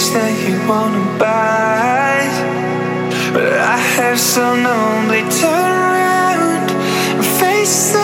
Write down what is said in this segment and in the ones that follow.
things that you wanna buy. But I have so known they turn around and face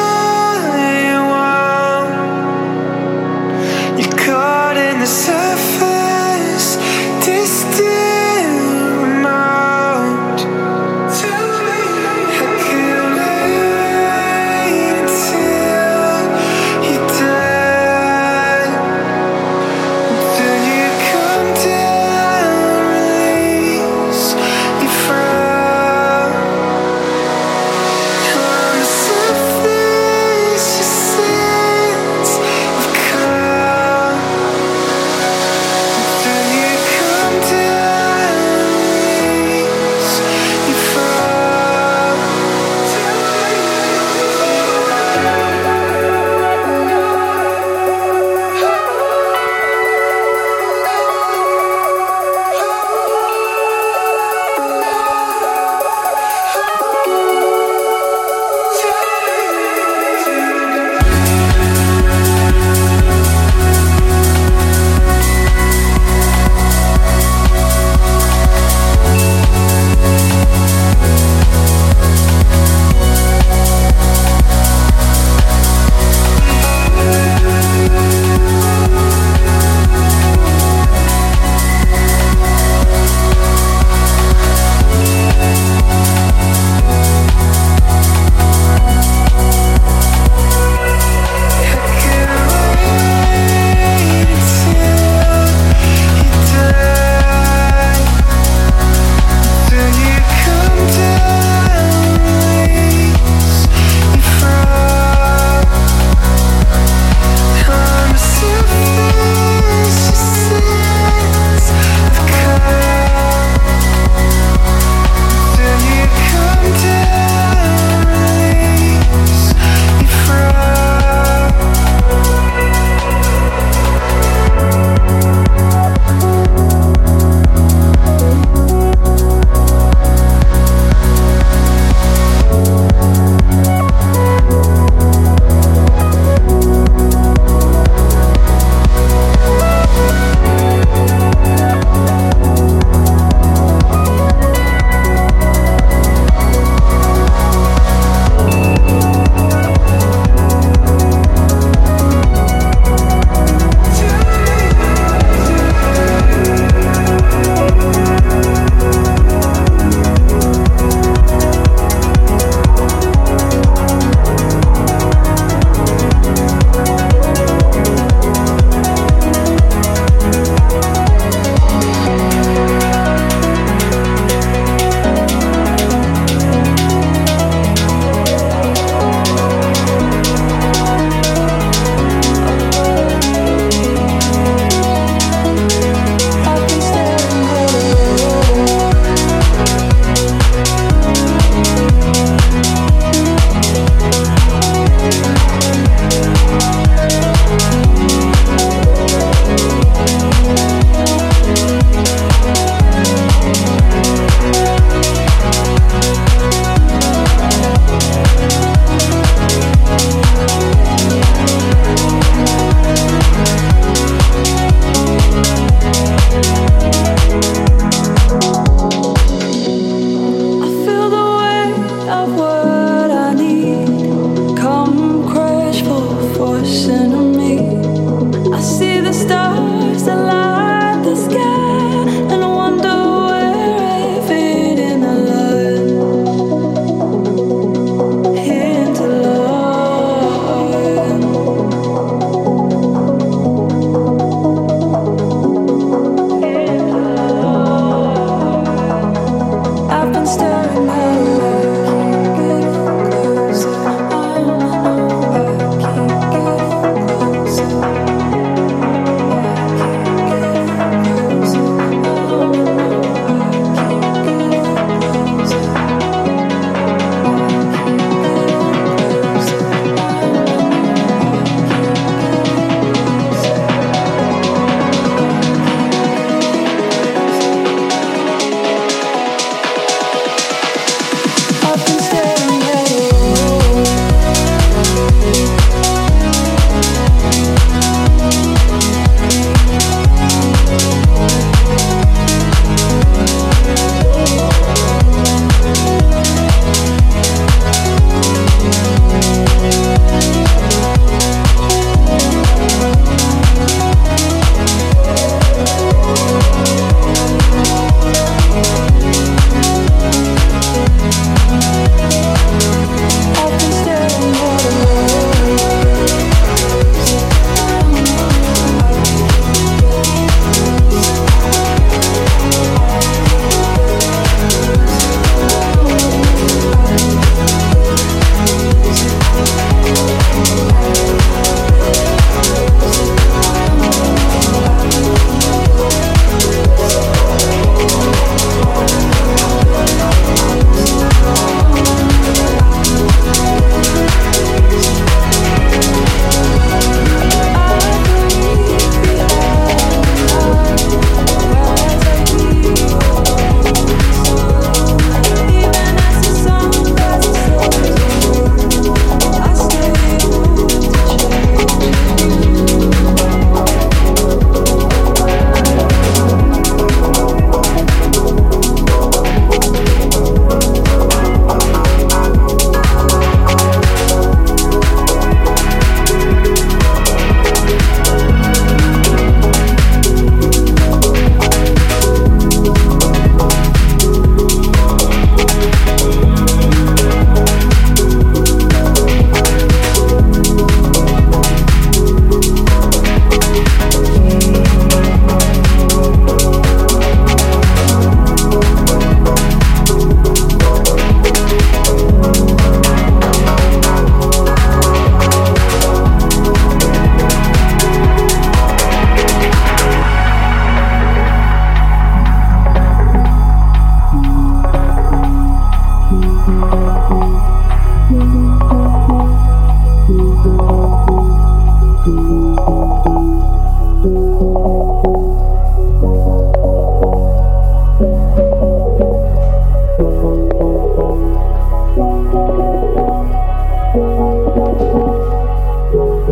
Thank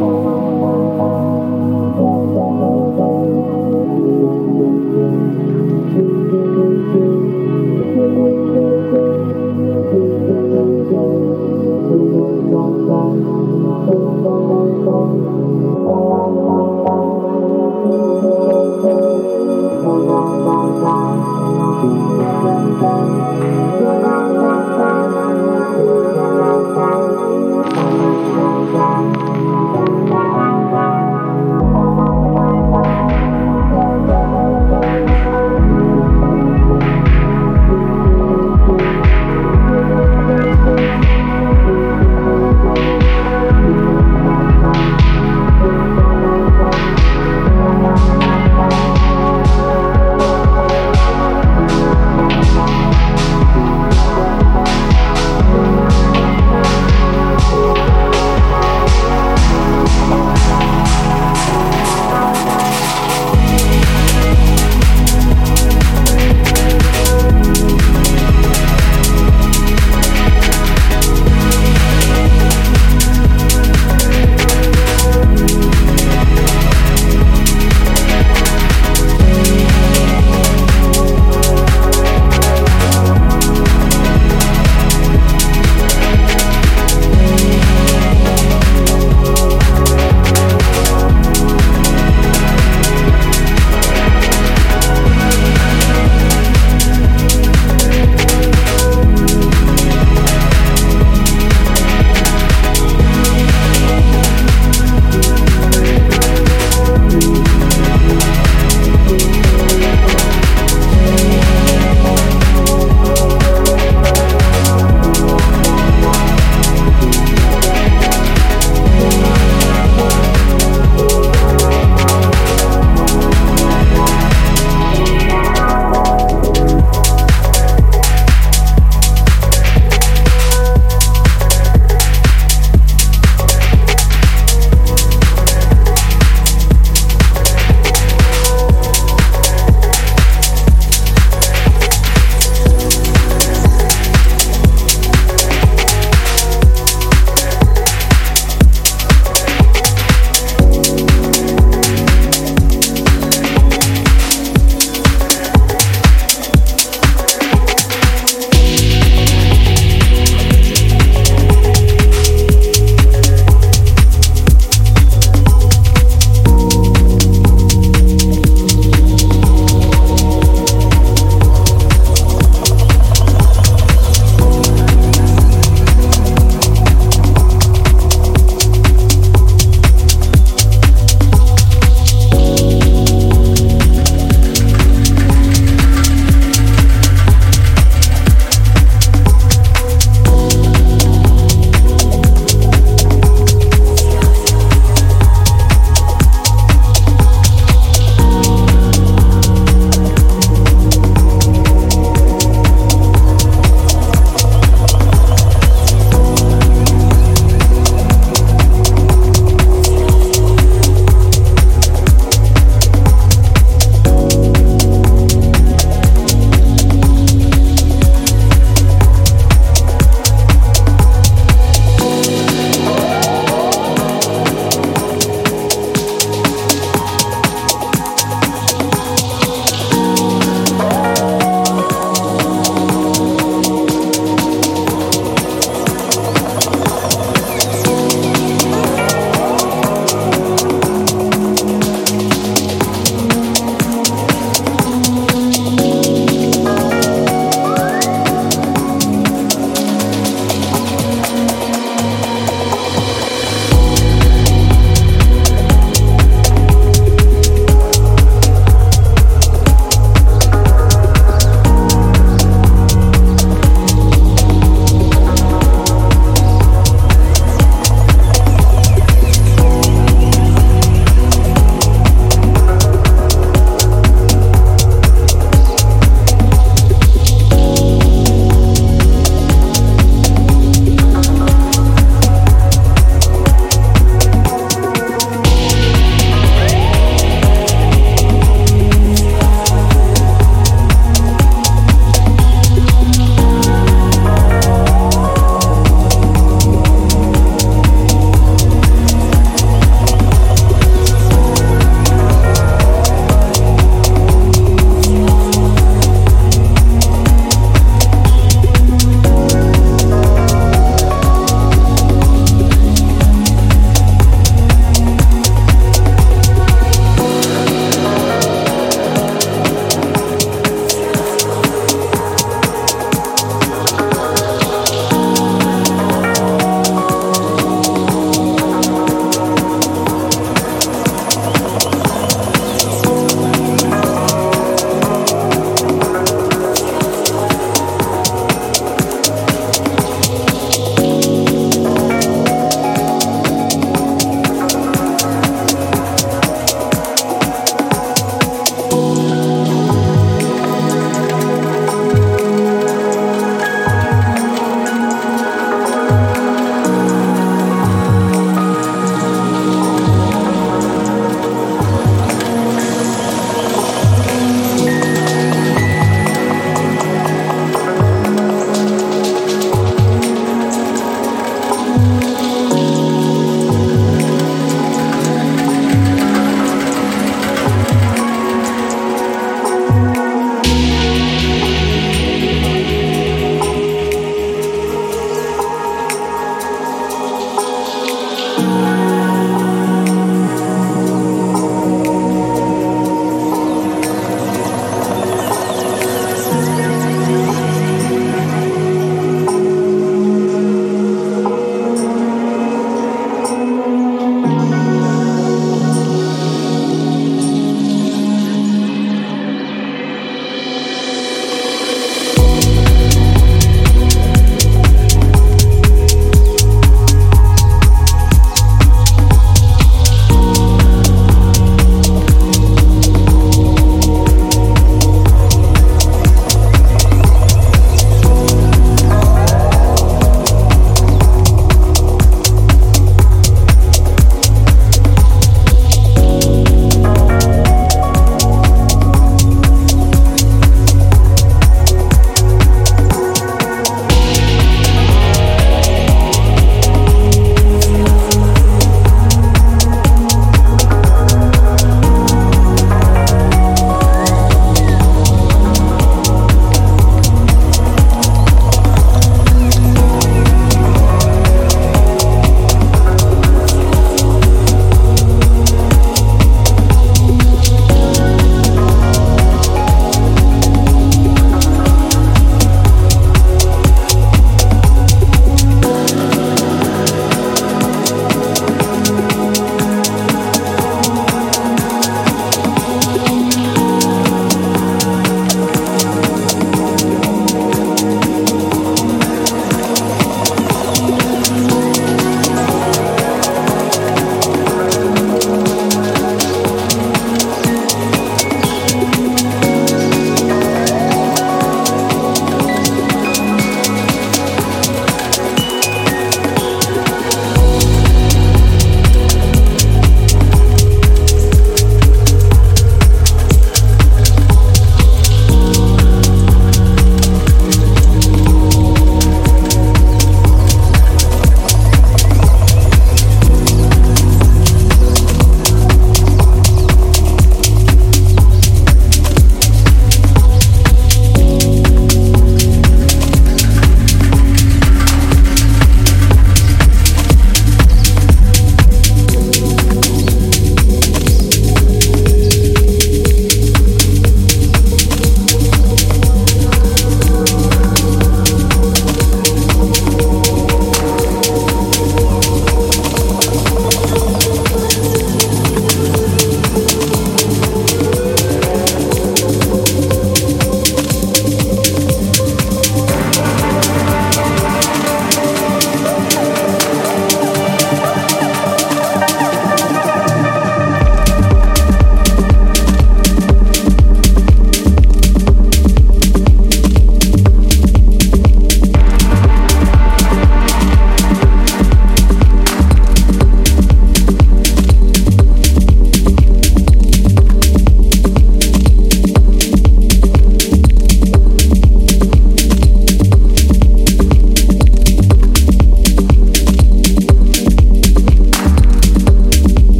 you.